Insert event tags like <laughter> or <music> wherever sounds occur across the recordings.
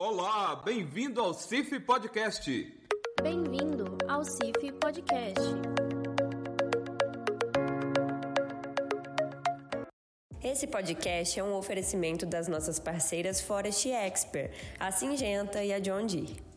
Olá, bem-vindo ao CIF Podcast. Bem-vindo ao CIF Podcast. Esse podcast é um oferecimento das nossas parceiras Forest Expert, a Singenta e a John Deere.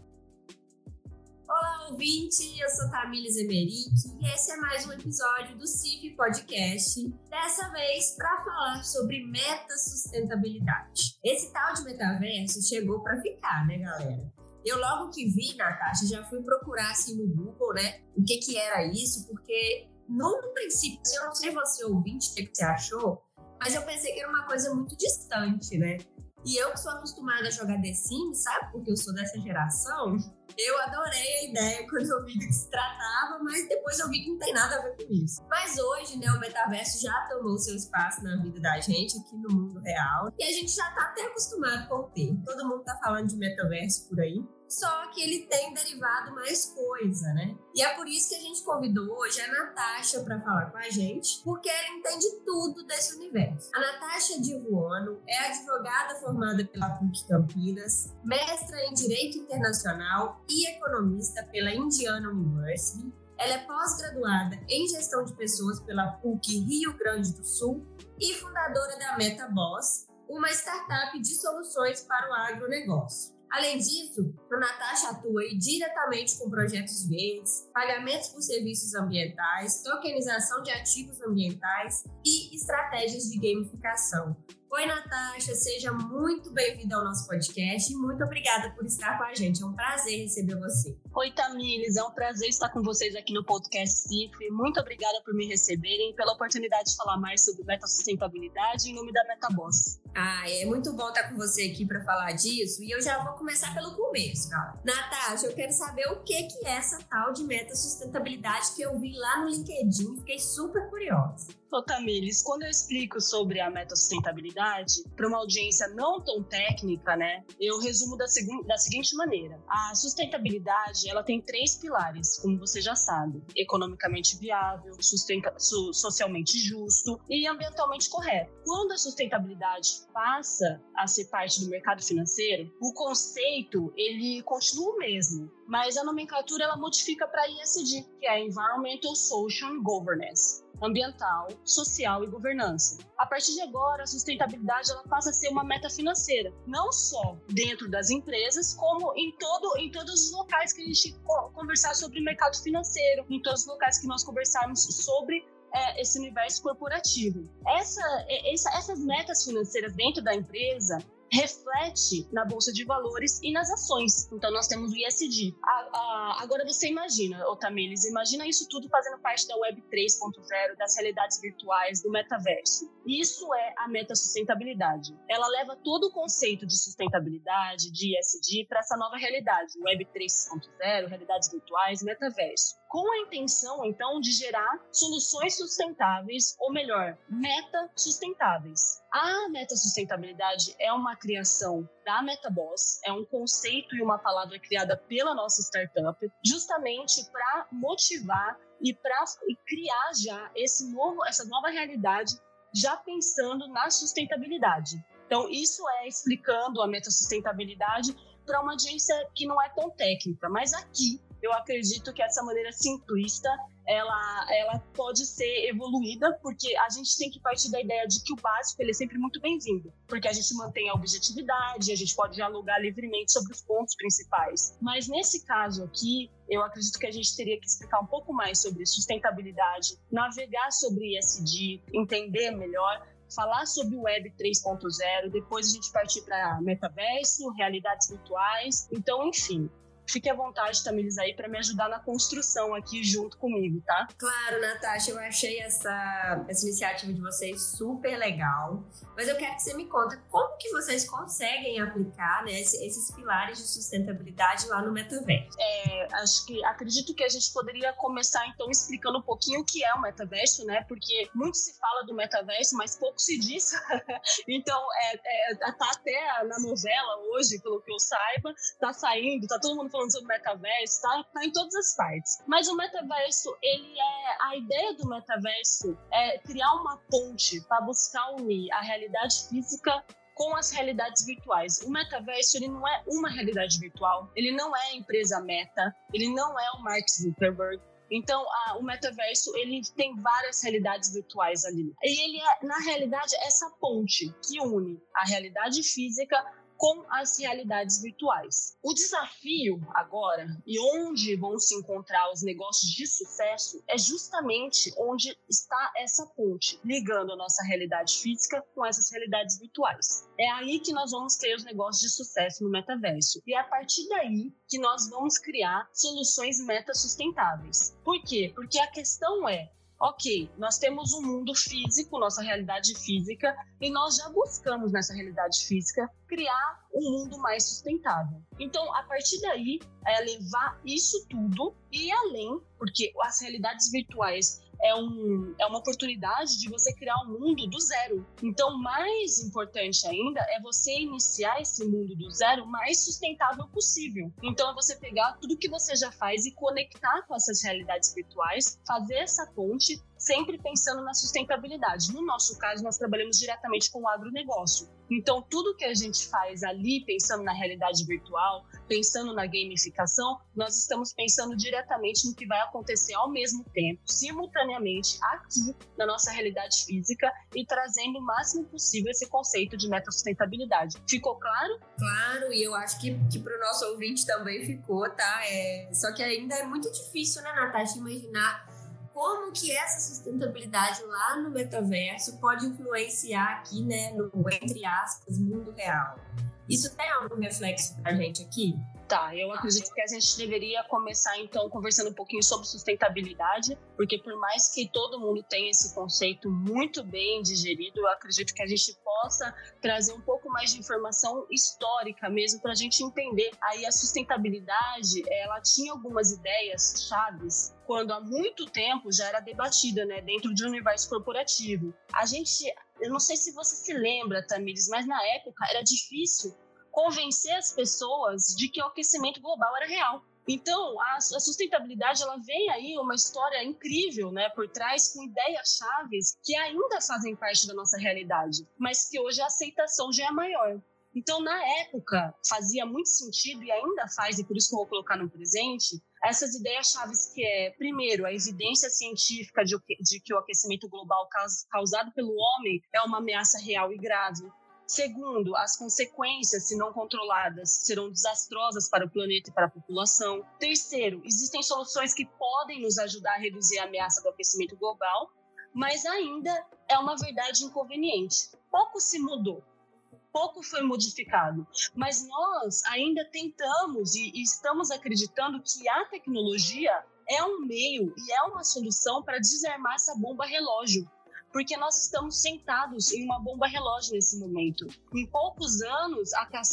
Ouvinte! Eu sou Tamires Emerick e esse é mais um episódio do CIF Podcast. Dessa vez para falar sobre meta sustentabilidade. Esse tal de metaverso chegou para ficar, né, galera? Eu logo que vi, Natasha, já fui procurar assim no Google, né, o que que era isso, porque no princípio, eu não sei você ouvinte, o que, que você achou, mas eu pensei que era uma coisa muito distante, né? E eu que sou acostumada a jogar The Sims, sabe? Porque eu sou dessa geração. Eu adorei a ideia quando eu vi do que se tratava, mas depois eu vi que não tem nada a ver com isso. Mas hoje, né, o metaverso já tomou seu espaço na vida da gente aqui no mundo real. E a gente já tá até acostumado com o termo. Todo mundo tá falando de metaverso por aí só que ele tem derivado mais coisa, né? E é por isso que a gente convidou hoje a Natasha para falar com a gente, porque ela entende tudo desse universo. A Natasha Divuano é advogada formada pela PUC Campinas, mestra em Direito Internacional e economista pela Indiana University. Ela é pós-graduada em Gestão de Pessoas pela PUC Rio Grande do Sul e fundadora da MetaBoss, uma startup de soluções para o agronegócio. Além disso, a Natasha atua diretamente com projetos verdes, pagamentos por serviços ambientais, tokenização de ativos ambientais e estratégias de gamificação. Oi, Natasha, seja muito bem-vinda ao nosso podcast e muito obrigada por estar com a gente. É um prazer receber você. Oi, Tamires, é um prazer estar com vocês aqui no podcast CIF. Muito obrigada por me receberem e pela oportunidade de falar mais sobre meta sustentabilidade em nome da MetaBoss. Ah, é muito bom estar com você aqui para falar disso e eu já vou começar pelo começo, cara. Natasha, eu quero saber o que que é essa tal de meta sustentabilidade que eu vi lá no LinkedIn e fiquei super curiosa. Ô Tamires, quando eu explico sobre a meta sustentabilidade para uma audiência não tão técnica, né, eu resumo da, da seguinte maneira: a sustentabilidade ela tem três pilares, como você já sabe: economicamente viável, so socialmente justo e ambientalmente correto. Quando a sustentabilidade passa a ser parte do mercado financeiro, o conceito ele continua o mesmo, mas a nomenclatura ela modifica para ESG, que é Environmental, Social Governance ambiental, social e governança. A partir de agora, a sustentabilidade ela passa a ser uma meta financeira, não só dentro das empresas, como em, todo, em todos os locais que a gente conversar sobre mercado financeiro, em todos os locais que nós conversarmos sobre é, esse universo corporativo. Essa, essa, essas metas financeiras dentro da empresa, reflete na bolsa de valores e nas ações. Então nós temos o ISD. A, a, agora você imagina, Otamiles, imagina isso tudo fazendo parte da Web 3.0, das realidades virtuais, do metaverso. Isso é a meta sustentabilidade. Ela leva todo o conceito de sustentabilidade, de ISD, para essa nova realidade, Web 3.0, realidades virtuais, metaverso com a intenção, então, de gerar soluções sustentáveis, ou melhor, meta sustentáveis. A meta sustentabilidade é uma criação da MetaBoss, é um conceito e uma palavra criada pela nossa startup, justamente para motivar e para criar já esse novo, essa nova realidade, já pensando na sustentabilidade. Então, isso é explicando a meta sustentabilidade para uma audiência que não é tão técnica, mas aqui eu acredito que essa maneira simplista ela, ela pode ser evoluída, porque a gente tem que partir da ideia de que o básico ele é sempre muito bem-vindo, porque a gente mantém a objetividade, a gente pode dialogar livremente sobre os pontos principais. Mas nesse caso aqui, eu acredito que a gente teria que explicar um pouco mais sobre sustentabilidade, navegar sobre ESG, entender melhor, falar sobre o Web 3.0, depois a gente partir para metaverso, realidades virtuais. Então, enfim, fique à vontade, Tamilis, aí para me ajudar na construção aqui junto comigo, tá? Claro, Natasha, eu achei essa, essa iniciativa de vocês super legal. Mas eu quero que você me conta como que vocês conseguem aplicar né, esses pilares de sustentabilidade lá no metaverso. É, acho que acredito que a gente poderia começar então explicando um pouquinho o que é o metaverso, né? Porque muito se fala do metaverso, mas pouco se diz. <laughs> então, é, é, tá até na novela hoje, pelo que eu saiba, tá saindo, tá todo mundo falando sobre metaverso, tá, tá em todas as partes. Mas o metaverso, ele é. A ideia do metaverso é criar uma ponte para buscar unir a realidade física com as realidades virtuais. O metaverso ele não é uma realidade virtual, ele não é a empresa Meta, ele não é o Mark Zuckerberg, então, a, o metaverso ele tem várias realidades virtuais ali. E ele é, na realidade, essa ponte que une a realidade física com as realidades virtuais. O desafio agora e onde vão se encontrar os negócios de sucesso é justamente onde está essa ponte ligando a nossa realidade física com essas realidades virtuais. É aí que nós vamos ter os negócios de sucesso no metaverso. E é a partir daí que nós vamos criar soluções meta sustentáveis. Por quê? Porque a questão é ok, nós temos um mundo físico, nossa realidade física, e nós já buscamos nessa realidade física criar um mundo mais sustentável. Então, a partir daí, é levar isso tudo e além, porque as realidades virtuais é, um, é uma oportunidade de você criar um mundo do zero. Então, mais importante ainda é você iniciar esse mundo do zero mais sustentável possível. Então, é você pegar tudo que você já faz e conectar com essas realidades virtuais, fazer essa ponte sempre pensando na sustentabilidade. No nosso caso, nós trabalhamos diretamente com o agronegócio. Então, tudo que a gente faz ali, pensando na realidade virtual, pensando na gamificação, nós estamos pensando diretamente no que vai acontecer ao mesmo tempo, simultaneamente, aqui na nossa realidade física e trazendo o máximo possível esse conceito de meta-sustentabilidade. Ficou claro? Claro, e eu acho que, que para o nosso ouvinte também ficou, tá? É, só que ainda é muito difícil, né, Natasha, imaginar como que essa sustentabilidade lá no metaverso pode influenciar aqui, né, no, entre aspas, mundo real. Isso tem algum reflexo para a gente aqui? Tá, eu acredito que a gente deveria começar então conversando um pouquinho sobre sustentabilidade, porque por mais que todo mundo tenha esse conceito muito bem digerido, eu acredito que a gente possa trazer um pouco mais de informação histórica mesmo para a gente entender. Aí a sustentabilidade, ela tinha algumas ideias chaves quando há muito tempo já era debatida, né, dentro de um universo corporativo. A gente, eu não sei se você se lembra, Tamires, mas na época era difícil convencer as pessoas de que o aquecimento global era real. Então, a, sustentabilidade ela vem aí uma história incrível, né, por trás com ideias chaves que ainda fazem parte da nossa realidade, mas que hoje a aceitação já é maior. Então, na época, fazia muito sentido e ainda faz, e por isso que eu vou colocar no presente, essas ideias chaves que é, primeiro, a evidência científica de que o aquecimento global causado pelo homem é uma ameaça real e grave. Segundo, as consequências, se não controladas, serão desastrosas para o planeta e para a população. Terceiro, existem soluções que podem nos ajudar a reduzir a ameaça do aquecimento global, mas ainda é uma verdade inconveniente. Pouco se mudou, pouco foi modificado, mas nós ainda tentamos e, estamos acreditando que a tecnologia é um meio e é uma solução para desarmar essa bomba relógio porque nós estamos sentados em uma bomba relógio nesse momento. Em poucos anos, a, a,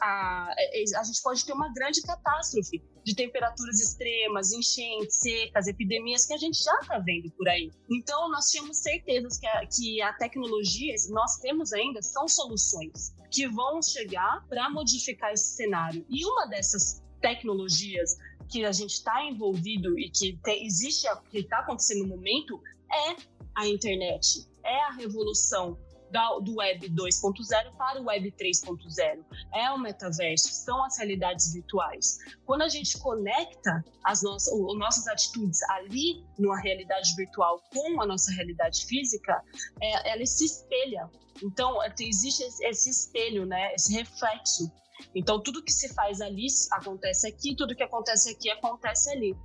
a, a, gente pode ter uma grande catástrofe de temperaturas extremas, enchentes, secas, epidemias que a gente já está vendo por aí. Então, nós tínhamos certezas que a, que a tecnologia, nós temos ainda, são soluções que vão chegar para modificar esse cenário. E uma dessas tecnologias que a gente está envolvido e que te, existe, que está acontecendo no momento, é a internet, é a revolução do Web 2.0 para o Web 3.0. É o metaverso, são as realidades virtuais. Quando a gente conecta as nossas, as nossas atitudes ali numa realidade virtual com a nossa realidade física, é, ela se espelha. Então, existe esse espelho, né, esse reflexo. Então, tudo que se faz ali acontece aqui, tudo que acontece aqui acontece ali.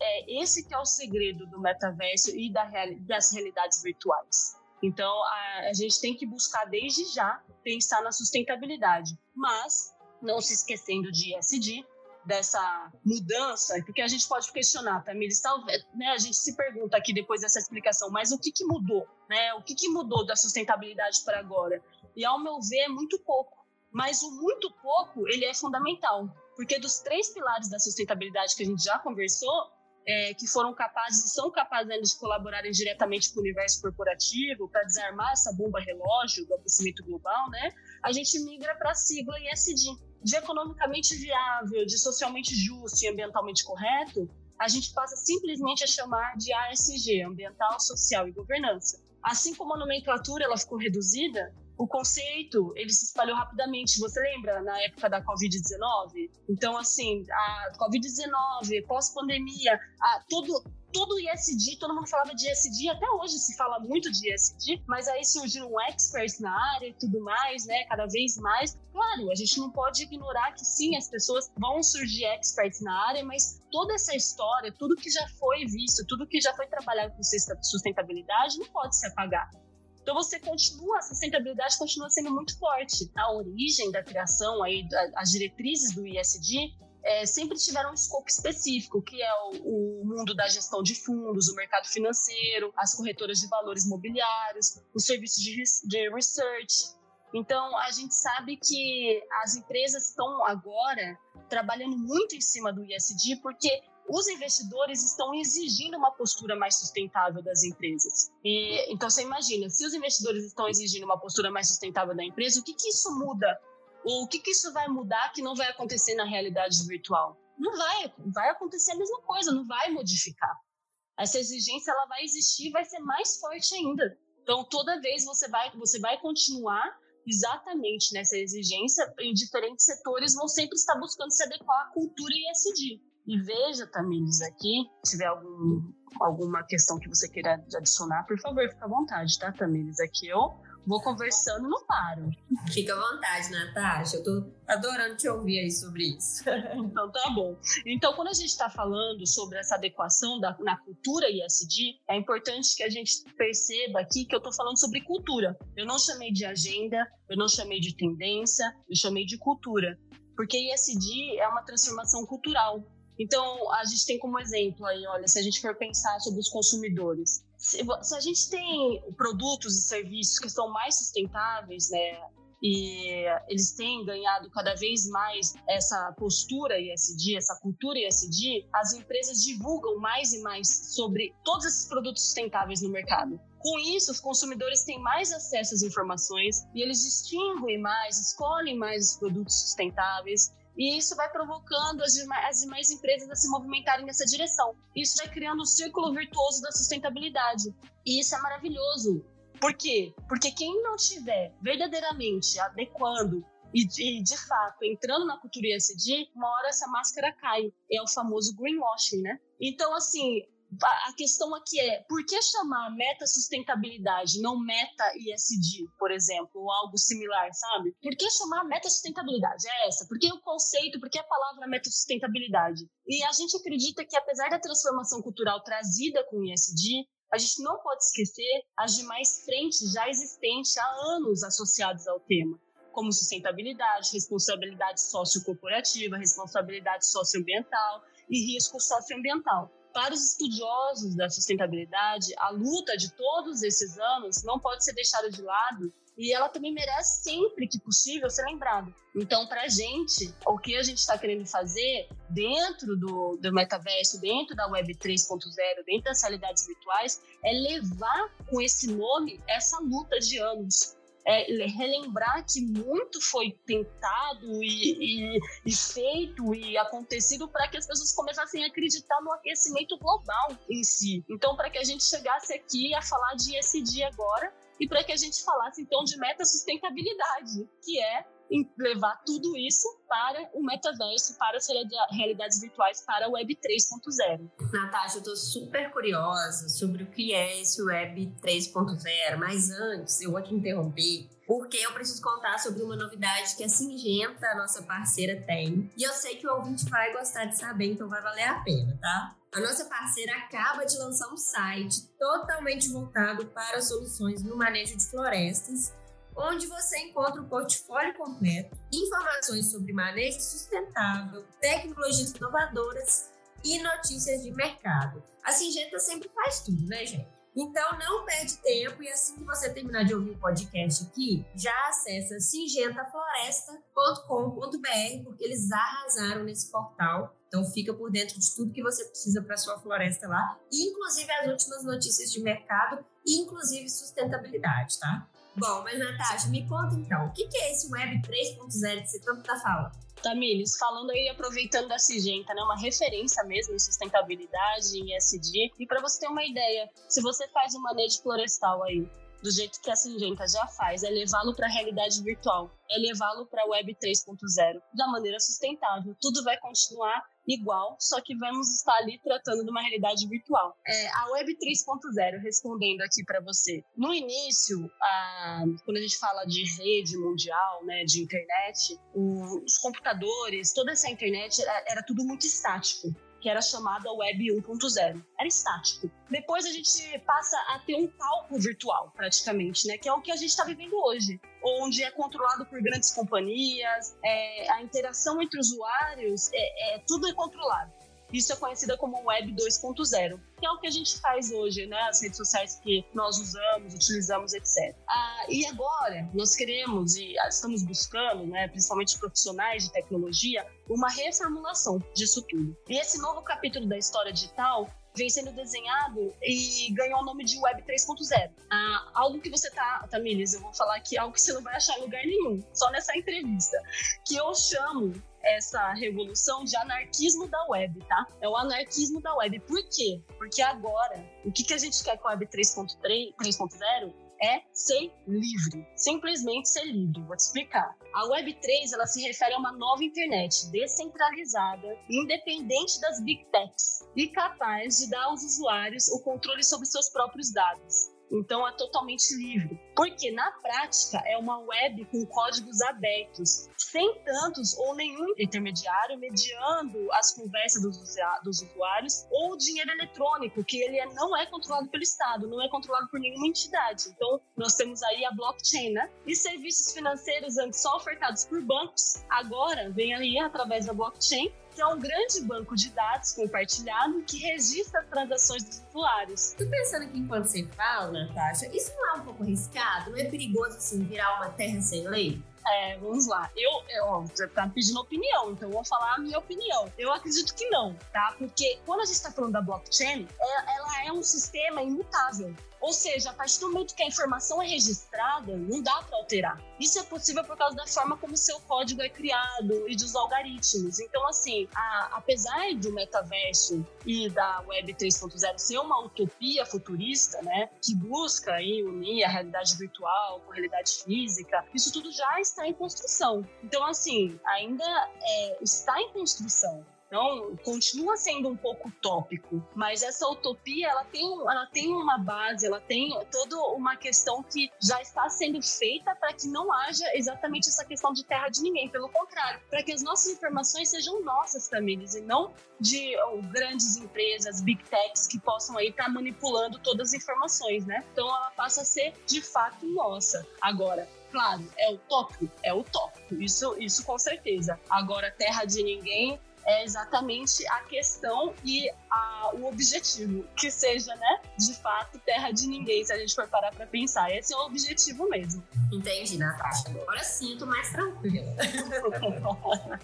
É, esse que é o segredo do metaverso e da das realidades virtuais. Então, a, a gente tem que buscar desde já pensar na sustentabilidade, mas não se esquecendo de ESG, dessa mudança, porque a gente pode questionar, Tamires, talvez, né, a gente se pergunta aqui depois dessa explicação, mas o que, que mudou, né? O que, que mudou da sustentabilidade para agora? E ao meu ver, é muito pouco. Mas o muito pouco, ele é fundamental. Porque dos três pilares da sustentabilidade que a gente já conversou, é, que foram capazes e são capazes de colaborarem diretamente com o universo corporativo para desarmar essa bomba relógio do aquecimento global, né? A gente migra para a sigla ISD, de economicamente viável, de socialmente justo e ambientalmente correto, a gente passa simplesmente a chamar de ASG, ambiental, social e governança. Assim como a nomenclatura ela ficou reduzida, o conceito ele se espalhou rapidamente. Você lembra na época da Covid-19? Então, assim, a Covid-19, pós-pandemia, todo, todo ISD, todo mundo falava de ISD, até hoje se fala muito de ISD, mas aí surgiram experts na área e tudo mais, né? Cada vez mais. Claro, a gente não pode ignorar que sim, as pessoas vão surgir experts na área, mas toda essa história, tudo que já foi visto, tudo que já foi trabalhado com sustentabilidade não pode se apagar. Então você continua, a sustentabilidade continua sendo muito forte. A origem da criação, aí, as diretrizes do ISD, é, sempre tiveram um escopo específico, que é o, o, mundo da gestão de fundos, o mercado financeiro, as corretoras de valores mobiliários, os serviços de, de research. Então, a gente sabe que as empresas estão agora trabalhando muito em cima do ISD, porque os investidores estão exigindo uma postura mais sustentável das empresas. E, então você imagina, se os investidores estão exigindo uma postura mais sustentável da empresa, o que, que isso muda? Ou o que, que isso vai mudar que não vai acontecer na realidade virtual? Não vai, vai acontecer a mesma coisa, não vai modificar. Essa exigência ela vai existir, vai ser mais forte ainda. Então toda vez você vai, você vai continuar exatamente nessa exigência. Em diferentes setores vão sempre estar buscando se adequar à cultura ESG. E veja, Tamires, aqui, se tiver algum, alguma questão que você queira adicionar, por favor, fica à vontade, tá, Tamires? Aqui eu vou conversando não paro. Fica à vontade, Natasha. Eu tô adorando te ouvir aí sobre isso. <laughs> então tá bom. Então, quando a gente está falando sobre essa adequação da, na cultura ISD, é importante que a gente perceba aqui que eu tô falando sobre cultura. Eu não chamei de agenda, eu não chamei de tendência, eu chamei de cultura. Porque ISD é uma transformação cultural. Então, a gente tem como exemplo aí, olha, se a gente for pensar sobre os consumidores, se, se a gente tem produtos e serviços que são mais sustentáveis, né, e eles têm ganhado cada vez mais essa postura ISD, essa cultura ISD, as empresas divulgam mais e mais sobre todos esses produtos sustentáveis no mercado. Com isso, os consumidores têm mais acesso às informações e eles distinguem mais, escolhem mais os produtos sustentáveis e isso vai provocando as demais, as demais empresas a se movimentarem nessa direção. Isso vai criando um círculo virtuoso da sustentabilidade. E isso é maravilhoso. Por quê? Porque quem não estiver verdadeiramente adequando e de, de, fato entrando na cultura ESG, uma hora essa máscara cai. É o famoso greenwashing, né? Então, assim, a questão aqui é por que chamar meta sustentabilidade, não meta ISD, por exemplo, ou algo similar, sabe? Por que chamar meta sustentabilidade? É essa. Por que o conceito, por que a palavra meta sustentabilidade? E a gente acredita que apesar da transformação cultural trazida com o ISD, a gente não pode esquecer as demais frentes já existentes há anos associadas ao tema como sustentabilidade, responsabilidade sociocorporativa, responsabilidade socioambiental e risco socioambiental. Para os estudiosos da sustentabilidade, a luta de todos esses anos não pode ser deixada de lado e ela também merece sempre que possível ser lembrada. Então, para a gente, o que a gente está querendo fazer dentro do, do metaverso, dentro da Web 3.0, dentro das realidades virtuais, é levar com esse nome essa luta de anos é, relembrar que muito foi tentado e, e, e feito e acontecido para que as pessoas começassem a acreditar no aquecimento global em si. Então, para que a gente chegasse aqui a falar de ESG agora e para que a gente falasse então de meta sustentabilidade, que é levar tudo isso para o metaverso, para as realidades virtuais, para a Web 3.0. Natasha, eu estou super curiosa sobre o que é esse Web 3.0, mas antes eu vou te interromper porque eu preciso contar sobre uma novidade que a Singenta, nossa parceira, tem. E eu sei que o ouvinte vai gostar de saber, então vai valer a pena, tá? A nossa parceira acaba de lançar um site totalmente voltado para soluções no manejo de florestas onde você encontra o portfólio completo, informações sobre manejo sustentável, tecnologias inovadoras e notícias de mercado. A Singenta sempre faz tudo, né, gente? Então não perde tempo e assim que você terminar de ouvir o podcast aqui, já acessa singentafloresta.com.br porque eles arrasaram nesse portal. Então fica por dentro de tudo que você precisa para sua floresta lá, inclusive as últimas notícias de mercado e inclusive sustentabilidade, tá? Bom, mas Natasha, me conta então, o que é esse Web 3.0 que você tanto tá falando? Tamires, falando aí, aproveitando da Cigenta, né, uma referência mesmo em sustentabilidade, em SD, e para você ter uma ideia, se você faz um manejo florestal aí, do jeito que a Singenta já faz, é levá-lo para a realidade virtual, é levá-lo para a Web 3.0 da maneira sustentável. Tudo vai continuar igual, só que vamos estar ali tratando de uma realidade virtual. É, a Web 3.0, respondendo aqui para você. No início, a, quando a gente fala de rede mundial, né, de internet, os computadores, toda essa internet era, era tudo muito estático que era chamada Web 1.0. Era estático. Depois a gente passa a ter um palco virtual, praticamente, né? Que é o que a gente está vivendo hoje, onde é controlado por grandes companhias, é, a interação entre usuários, é, é, tudo é controlado. Isso é conhecida como Web 2.0, que é o que a gente faz hoje, né? As redes sociais que nós usamos, utilizamos, etc. Ah, e agora, nós queremos e estamos buscando, né, principalmente profissionais de tecnologia, uma reformulação disso tudo. E esse novo capítulo da história digital vem sendo desenhado e ganhou o nome de Web 3.0. Ah, algo que você tá, Tamilis, eu vou falar aqui, algo que você não vai achar em lugar nenhum, só nessa entrevista, que eu chamo essa revolução de anarquismo da web, tá? É o anarquismo da web. Por quê? Porque agora, o que, que a gente quer com a Web 3.0 é ser livre, simplesmente ser livre. Vou te explicar. A Web3 ela se refere a uma nova internet descentralizada, independente das big techs e capaz de dar aos usuários o controle sobre seus próprios dados. Então é totalmente livre. Porque na prática é uma web com códigos abertos, sem tantos ou nenhum intermediário mediando as conversas dos, usuários ou o dinheiro eletrônico, que ele é, não é controlado pelo Estado, não é controlado por nenhuma entidade. Então nós temos aí a blockchain, né? E serviços financeiros antes só ofertados por bancos, agora vem aí através da blockchain que é um grande banco de dados compartilhado que registra as transações dos usuários. Tô pensando que enquanto você fala, Natasha, isso não é um pouco arriscado? Não é perigoso assim virar uma terra sem lei? É, vamos lá. Eu, eu você tá pedindo opinião, então eu vou falar a minha opinião. Eu acredito que não, tá? Porque quando a gente está falando da blockchain, ela, ela é um sistema imutável. Ou seja, a partir do momento que a informação é registrada, não dá para alterar. Isso é possível por causa da forma como o seu código é criado e dos algoritmos. Então, assim, a, apesar do metaverso e da Web 3.0 ser uma utopia futurista, né, que busca aí unir a realidade virtual com a realidade física, isso tudo já está em construção. Então, assim, ainda é, está em construção. Então, continua sendo um pouco utópico, mas essa utopia, ela tem, ela tem uma base, ela tem toda uma questão que já está sendo feita para que não haja exatamente essa questão de terra de ninguém. Pelo contrário, para que as nossas informações sejam nossas famílias e não de grandes empresas, big techs que possam aí estar tá manipulando todas as informações, né? Então, ela passa a ser de fato nossa. Agora, claro, é utópico? É utópico, isso, isso com certeza. Agora, terra de ninguém, é exatamente a questão e a, o objetivo, que seja, né, de fato, terra de ninguém, se a gente for parar para pensar. Esse é o objetivo mesmo. Entendi, Natasha. Agora sim, eu tô mais tranquila. <laughs>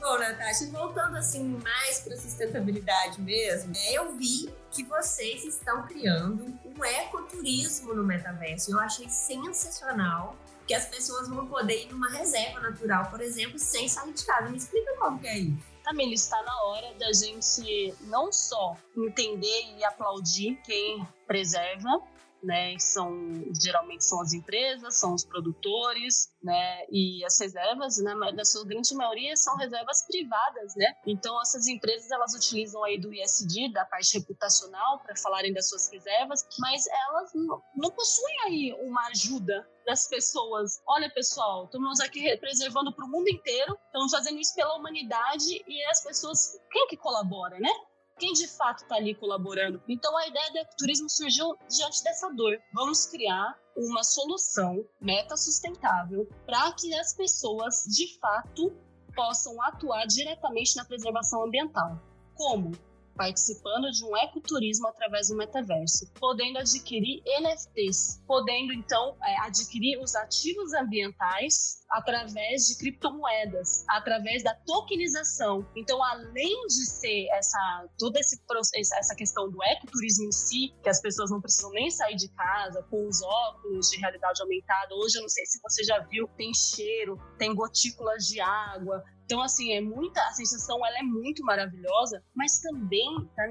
Bom, Natasha, voltando assim mais para sustentabilidade mesmo, é, eu vi que vocês estão criando um ecoturismo no metaverso. Eu achei sensacional que as pessoas vão poder ir numa reserva natural, por exemplo, sem sair de casa. Me explica como que é isso. Também está na hora da gente não só entender e aplaudir quem preserva, né? São geralmente são as empresas, são os produtores, né? E as reservas, né? Na sua grande maioria são reservas privadas, né? Então essas empresas elas utilizam aí do ISD, da parte reputacional, para falarem das suas reservas, mas elas não, não possuem aí uma ajuda das pessoas. Olha, pessoal, estamos aqui preservando para o mundo inteiro, estamos fazendo isso pela humanidade e as pessoas, quem que colabora, né? Quem de fato está ali colaborando. Então a ideia do ecoturismo surgiu diante dessa dor. Vamos criar uma solução meta sustentável para que as pessoas de fato possam atuar diretamente na preservação ambiental. Como? Participando de um ecoturismo através do metaverso, podendo adquirir NFTs, podendo então é, adquirir os ativos ambientais através de criptomoedas, através da tokenização. Então, além de ser essa toda esse processo, essa questão do ecoturismo em si, que as pessoas não precisam nem sair de casa com os óculos de realidade aumentada. Hoje eu não sei se você já viu, tem cheiro, tem gotículas de água, Então, assim, é muita, a sensação ela é muito maravilhosa, mas também,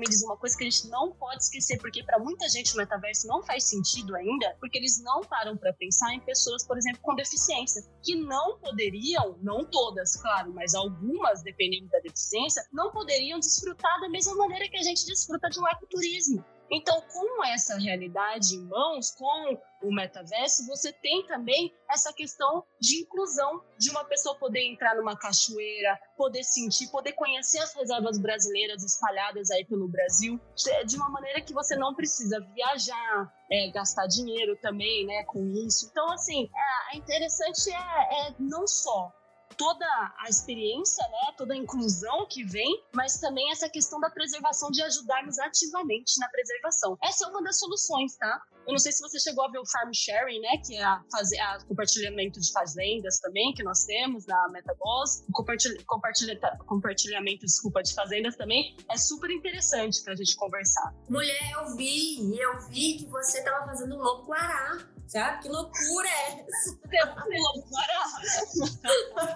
diz uma coisa que a gente não pode esquecer, porque para muita gente o metaverso não faz sentido ainda, porque eles não param para pensar em pessoas, por exemplo, com deficiência, que não poderiam, não todas, claro, mas algumas, dependendo da deficiência, não poderiam desfrutar da mesma maneira que a gente desfruta de um ecoturismo. Então, com essa realidade em mãos, com o metaverso, você tem também essa questão de inclusão, de uma pessoa poder entrar numa cachoeira, poder sentir, poder conhecer as reservas brasileiras espalhadas aí pelo Brasil, de uma maneira que você não precisa viajar, é, gastar dinheiro também, né, com isso. Então, assim, é, é interessante é, é não só toda a experiência, né, toda a inclusão que vem, mas também essa questão da preservação, de ajudarmos ativamente na preservação. Essa é uma das soluções, tá? Eu não sei se você chegou a ver o farm sharing, né, que é a, fazer, a compartilhamento de fazendas também, que nós temos na MetaBoss. Compartilha, compartilha, compartilhamento, desculpa, de fazendas também é super interessante para a gente conversar. Mulher, eu vi, eu vi que você estava fazendo lobo guará. Sabe? Que loucura é essa? o Lobo Guará.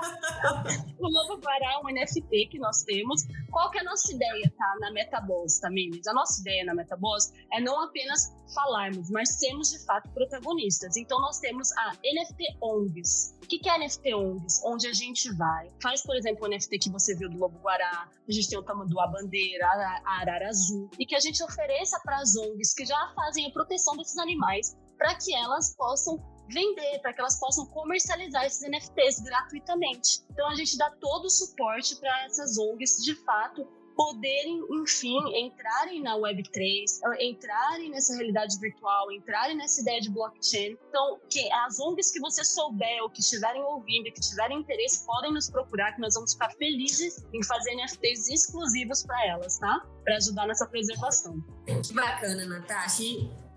<laughs> o Lobo Guará é um NFT que nós temos. Qual que é a nossa ideia, tá? Na Metaboss? Tá, a nossa ideia na Metaboss é não apenas falarmos, mas sermos de fato protagonistas. Então nós temos a NFT ONGs. O que, que é NFT ONGs? Onde a gente vai, faz, por exemplo, o NFT que você viu do Lobo Guará, a gente tem o Tamanduá Bandeira, a Arara Azul, e que a gente ofereça para as ONGs que já fazem a proteção desses animais para que elas possam vender, para que elas possam comercializar esses NFTs gratuitamente. Então a gente dá todo o suporte para essas ONGs de fato poderem, enfim, entrarem na Web3, entrarem nessa realidade virtual, entrarem nessa ideia de blockchain. Então, que as ONGs que você souber ou que estiverem ouvindo, que tiverem interesse, podem nos procurar, que nós vamos ficar felizes em fazer NFTs exclusivos para elas, tá? Para ajudar nessa preservação. Que bacana, Natasha.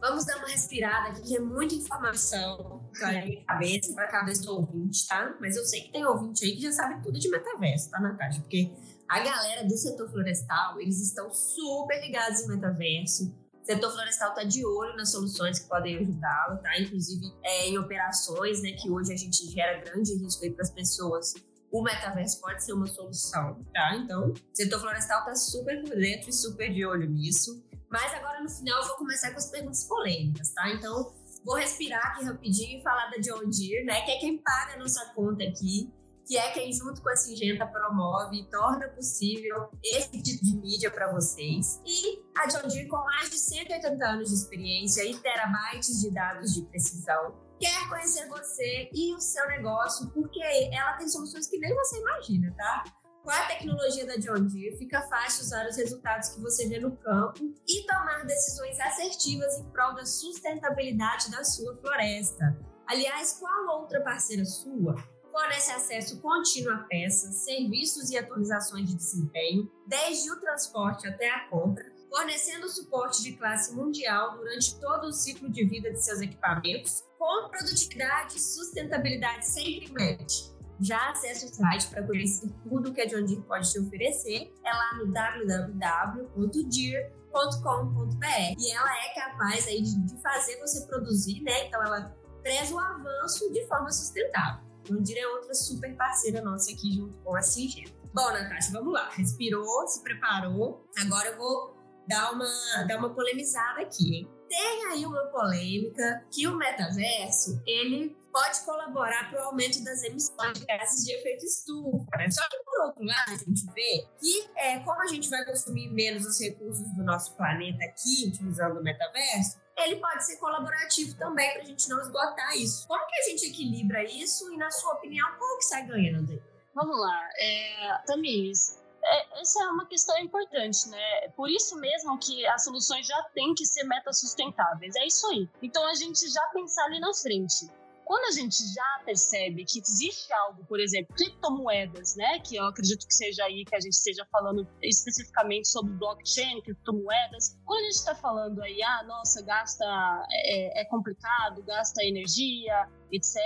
Vamos dar uma respirada aqui, que é muita informação para minha cabeça, para a cabeça do ouvinte, tá? Mas eu sei que tem ouvinte aí que já sabe tudo de metaverso, tá, Natasha? Porque a galera do setor florestal, eles estão super ligados em metaverso. O setor florestal está de olho nas soluções que podem ajudá-lo, tá? Inclusive é, em operações, né? Que hoje a gente gera grande risco aí para as pessoas. O metaverso pode ser uma solução, tá? Então, o setor florestal está super por dentro e super de olho nisso. Mas agora no final eu vou começar com as perguntas polêmicas, tá? Então vou respirar aqui rapidinho e falar da John Deere, né? Que é quem paga a nossa conta aqui, que é quem junto com a Singenta promove e torna possível esse tipo de mídia para vocês. E a John Deere com mais de 180 anos de experiência e terabytes de dados de precisão quer conhecer você e o seu negócio, porque ela tem soluções que nem você imagina, tá? Com a tecnologia da John Deere, fica fácil usar os resultados que você vê no campo e tomar decisões assertivas em prol da sustentabilidade da sua floresta. Aliás, qual outra parceira sua fornece acesso contínuo a peças, serviços e atualizações de desempenho, desde o transporte até a compra, fornecendo suporte de classe mundial durante todo o ciclo de vida de seus equipamentos, com produtividade e sustentabilidade sempre em mente já acesse o site para conhecer tudo que a John Deere pode te oferecer. É lá no www.deere.com.br e ela é capaz aí de, de, fazer você produzir, né? Então ela preza o avanço de forma sustentável. John Deere é outra super parceira nossa aqui junto com a Singenta. Bom, Natasha, vamos lá. Respirou, se preparou. Agora eu vou dar uma, dar uma polemizada aqui, hein? Tem aí uma polêmica que o metaverso, ele pode colaborar para o aumento das emissões de gases de efeito estufa. Né? Só que, por outro lado, a gente vê que, é, como a gente vai consumir menos os recursos do nosso planeta aqui, utilizando o metaverso, ele pode ser colaborativo também para a gente não esgotar isso. Como que a gente equilibra isso e, na sua opinião, qual que sai ganhando aí? Vamos lá, é, Tamires, é, essa é uma questão importante, né? Por isso mesmo que as soluções já têm que ser metas sustentáveis. É isso aí. Então a gente já pensar ali na frente quando a gente já percebe que existe algo, por exemplo, criptomoedas, né, que eu acredito que seja aí que a gente esteja falando especificamente sobre blockchain, criptomoedas, quando a gente está falando aí, ah, nossa, gasta, é, é, complicado, gasta energia, etc.,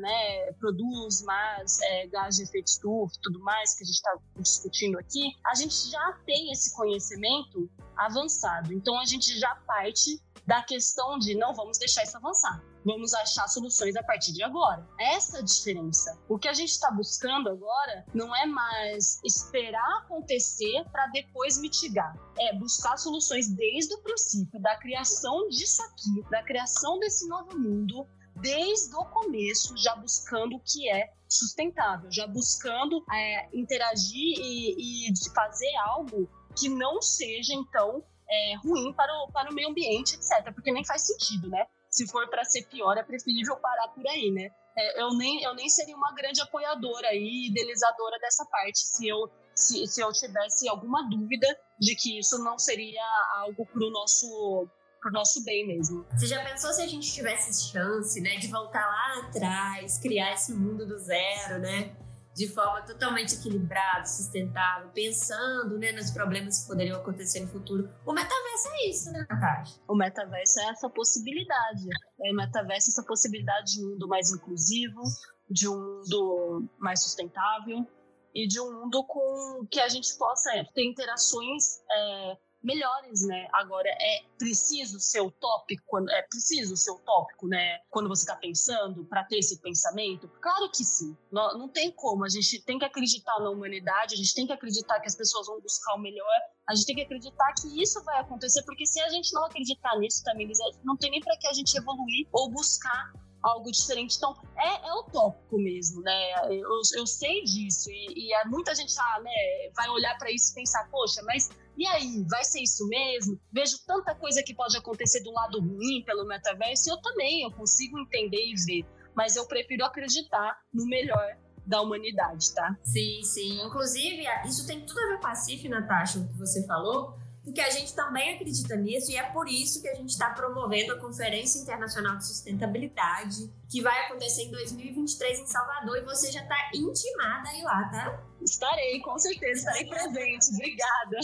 né, produz mais é, gás de efeito estufa, tudo mais que a gente está discutindo aqui, a gente já tem esse conhecimento avançado. Então a gente já parte da questão de não vamos deixar isso avançar. Vamos achar soluções a partir de agora. Essa é a diferença. O que a gente está buscando agora não é mais esperar acontecer para depois mitigar. É buscar soluções desde o princípio da criação disso aqui, da criação desse novo mundo, desde o começo, já buscando o que é sustentável, já buscando é, interagir e, e fazer algo que não seja, então, é, ruim para o, para o meio ambiente, etc. Porque nem faz sentido, né? Se for para ser pior, é preferível parar por aí, né? É, eu, nem, eu nem seria uma grande apoiadora e idealizadora dessa parte se eu, se, se eu tivesse alguma dúvida de que isso não seria algo para o nosso pro nosso bem mesmo. Você já pensou se a gente tivesse chance, né, de voltar lá atrás, criar esse mundo do zero, né? De forma totalmente equilibrada, sustentável, pensando né, nos problemas que poderiam acontecer no futuro. O metaverso é isso, né, Natasha? O metaverso é essa possibilidade. O metaverso é essa possibilidade de um mundo mais inclusivo, de um mundo mais sustentável e de um mundo com que a gente possa ter interações é, melhores, né? Agora é preciso ser utópico, quando é preciso ser utópico, né? Quando você está pensando para ter esse pensamento, claro que sim. Não, não tem como. A gente tem que acreditar na humanidade, a gente tem que acreditar que as pessoas vão buscar o melhor. A gente tem que acreditar que isso vai acontecer, porque se a gente não acreditar nisso também, não tem nem para que a gente evoluir ou buscar algo diferente. Então, é, é utópico mesmo, né? Eu, eu sei disso. E, e muita gente ah, né, vai olhar para isso e pensar, poxa, mas e aí, vai ser isso mesmo? Vejo tanta coisa que pode acontecer do lado ruim pelo metaverso, e eu também, eu consigo entender e ver, mas eu prefiro acreditar no melhor da humanidade, tá? Sim, sim. Inclusive, isso tem tudo a ver com a CIF, Natasha, o que você falou, porque a gente também acredita nisso e é por isso que a gente está promovendo a Conferência Internacional de Sustentabilidade, que vai acontecer em 2023 em Salvador e você já está intimada aí lá, tá? Estarei, com certeza, estarei presente. Obrigada.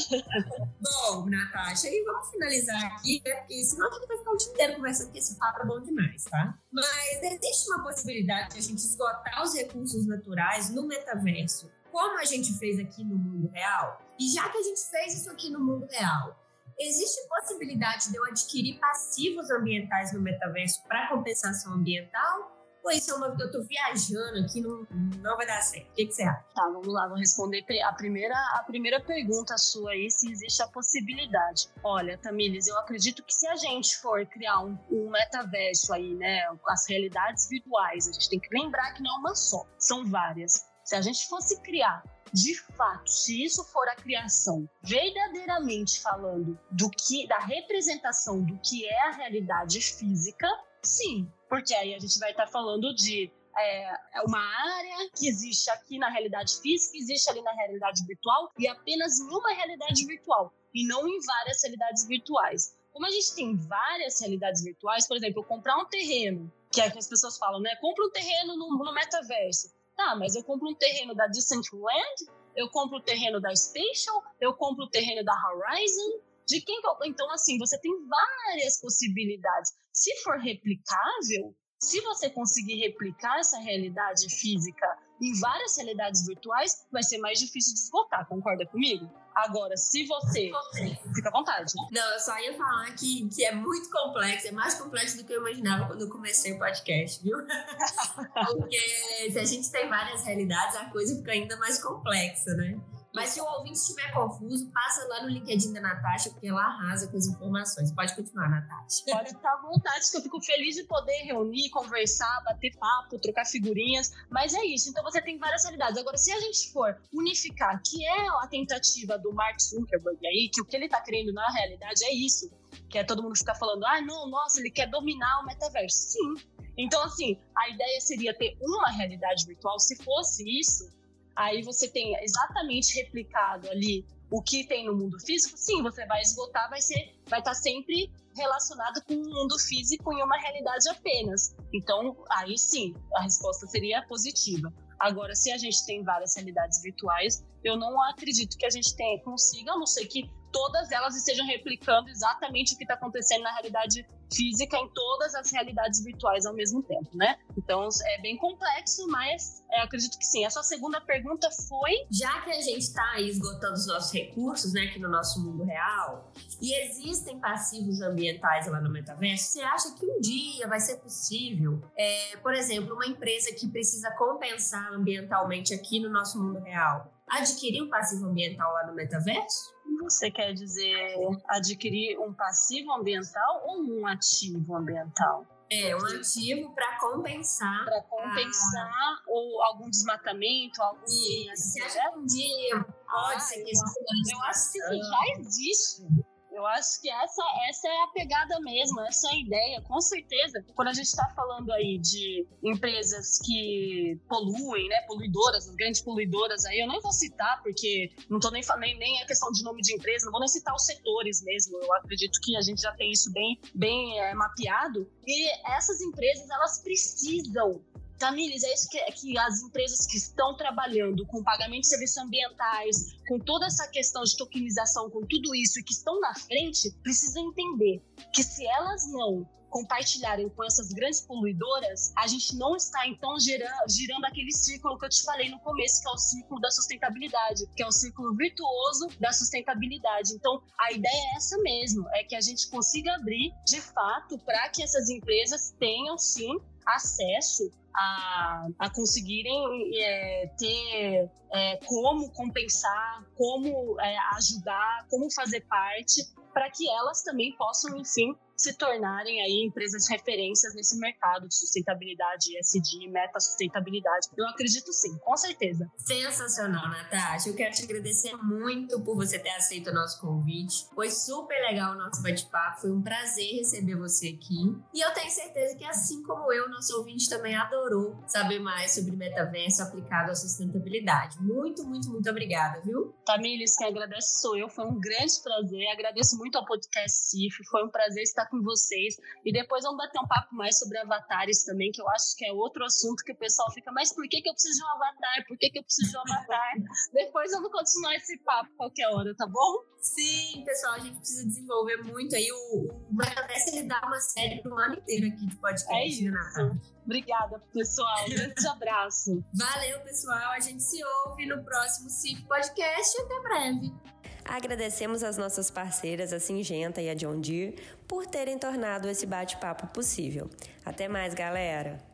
Bom, Natasha, e vamos finalizar aqui, né? Porque senão a gente vai ficar o dia inteiro conversando que esse papo é bom demais, tá? Mas existe uma possibilidade de a gente esgotar os recursos naturais no metaverso como a gente fez aqui no mundo real, e já que a gente fez isso aqui no mundo real, existe possibilidade de eu adquirir passivos ambientais no metaverso para compensação ambiental? Ou isso é uma eu tô viajando aqui, não, não vai dar certo? O que, que você acha? Tá, vamos lá, vou responder a primeira, a primeira pergunta sua aí, se existe a possibilidade. Olha, Tamires, eu acredito que se a gente for criar um, um metaverso aí, né, as realidades virtuais, a gente tem que lembrar que não é uma só, são várias. Se a gente fosse criar de fato, se isso for a criação verdadeiramente falando do que da representação do que é a realidade física, sim, porque aí a gente vai estar falando de é, é, uma área que existe aqui na realidade física, existe ali na realidade virtual e apenas em uma realidade virtual e não em várias realidades virtuais. Como a gente tem várias realidades virtuais, por exemplo, comprar um terreno, que é que as pessoas falam, né? Compra um terreno no, no metaverso. Tá, mas eu compro um terreno da Decentraland, eu compro o terreno da Spatial, eu compro o terreno da Horizon. De quem que eu... Então, assim, você tem várias possibilidades. Se for replicável, se você conseguir replicar essa realidade física em várias realidades virtuais, vai ser mais difícil de esgotar, concorda comigo? Agora, se você. Fica à vontade. Não, eu só ia falar que, que é muito complexo, é mais complexo do que eu imaginava quando eu comecei o podcast, viu? <laughs> Porque se a gente tem várias realidades, a coisa fica ainda mais complexa, né? Mas se o ouvinte estiver confuso, passa lá no LinkedIn da Natasha, porque ela arrasa com as informações. Pode continuar, Natasha. Pode ficar à vontade, que eu fico feliz de poder reunir, conversar, bater papo, trocar figurinhas. Mas é isso. Então você tem várias realidades. Agora, se a gente for unificar, que é a tentativa do Mark Zuckerberg aí, que o que ele está querendo na realidade é isso. Que é todo mundo ficar falando, ah, não, nossa, ele quer dominar o metaverso. Sim. Então, assim, a ideia seria ter uma realidade virtual. Se fosse isso, aí você tem exatamente replicado ali o que tem no mundo físico, sim, você vai esgotar, vai ser, vai estar tá sempre relacionado com o mundo físico em uma realidade apenas. Então, aí sim, a resposta seria positiva. Agora, se a gente tem várias realidades virtuais, eu não acredito que a gente tenha, consiga, a não ser que todas elas estejam replicando exatamente o que está acontecendo na realidade física em todas as realidades virtuais ao mesmo tempo, né? Então é bem complexo, mas é, acredito que sim. A sua segunda pergunta foi. Já que a gente está esgotando os nossos recursos, né, aqui no nosso mundo real, e existem passivos ambientais lá no metaverso, você acha que um dia vai ser possível, é, por exemplo, uma empresa que precisa compensar ambientalmente aqui no nosso mundo real, adquirir um passivo ambiental lá no metaverso? Você quer dizer adquirir um passivo ambiental ou um ativo ambiental? É, um ativo para compensar. Para compensar a... ou algum desmatamento, algum. Isso. Você acha que um dia pode ah, ser que eu, eu acho que isso já existe. Eu acho que essa, essa é a pegada mesmo, essa é a ideia, com certeza. Quando a gente está falando aí de empresas que poluem, né, poluidoras, as grandes poluidoras aí, eu nem vou citar, porque não tô nem falando nem a questão de nome de empresa, não vou nem citar os setores mesmo. Eu acredito que a gente já tem isso bem, bem é, mapeado. E essas empresas, elas precisam Tamires, é isso que, que, as empresas que estão trabalhando com pagamento de serviços ambientais, com toda essa questão de tokenização, com tudo isso e que estão na frente, precisam entender que se elas não compartilharem com essas grandes poluidoras, a gente não está então girando, girando aquele círculo que eu te falei no começo, que é o círculo da sustentabilidade, que é o círculo virtuoso da sustentabilidade. Então, a ideia é essa mesmo, é que a gente consiga abrir de fato para que essas empresas tenham sim acesso a, a conseguirem é, ter é, como compensar, como é, ajudar, como fazer parte, para que elas também possam, enfim, se tornarem aí empresas de referências nesse mercado de sustentabilidade, ESG, meta sustentabilidade. Eu acredito sim, com certeza. Sensacional, Natasha. Eu quero te agradecer muito por você ter aceito o nosso convite. Foi super legal o nosso bate-papo, foi um prazer receber você aqui. E eu tenho certeza que assim como eu, nosso ouvinte também adorou saber mais sobre metaverso aplicado à sustentabilidade. Muito, muito, muito obrigada, viu? Tamires, quem agradece sou eu. Foi um grande prazer. Agradeço muito ao podcast CIF. Foi um prazer estar com vocês. E depois vamos bater um papo mais sobre avatares também, que eu acho que é outro assunto que o pessoal fica, mas por que, que eu preciso de um avatar? Por que, que eu preciso de um avatar? <laughs> depois vamos continuar esse papo qualquer hora, tá bom? Sim, pessoal, a gente precisa desenvolver muito aí. O, o Metaverse ele dá uma série pro ano inteiro aqui de podcast. É isso. Né, Obrigada, pessoal. Um grande <laughs> abraço. Valeu, pessoal. A gente se ouve no próximo CIF Podcast. Até breve. Agradecemos às nossas parceiras, a Singenta e a John Deere, por terem tornado esse bate-papo possível. Até mais, galera!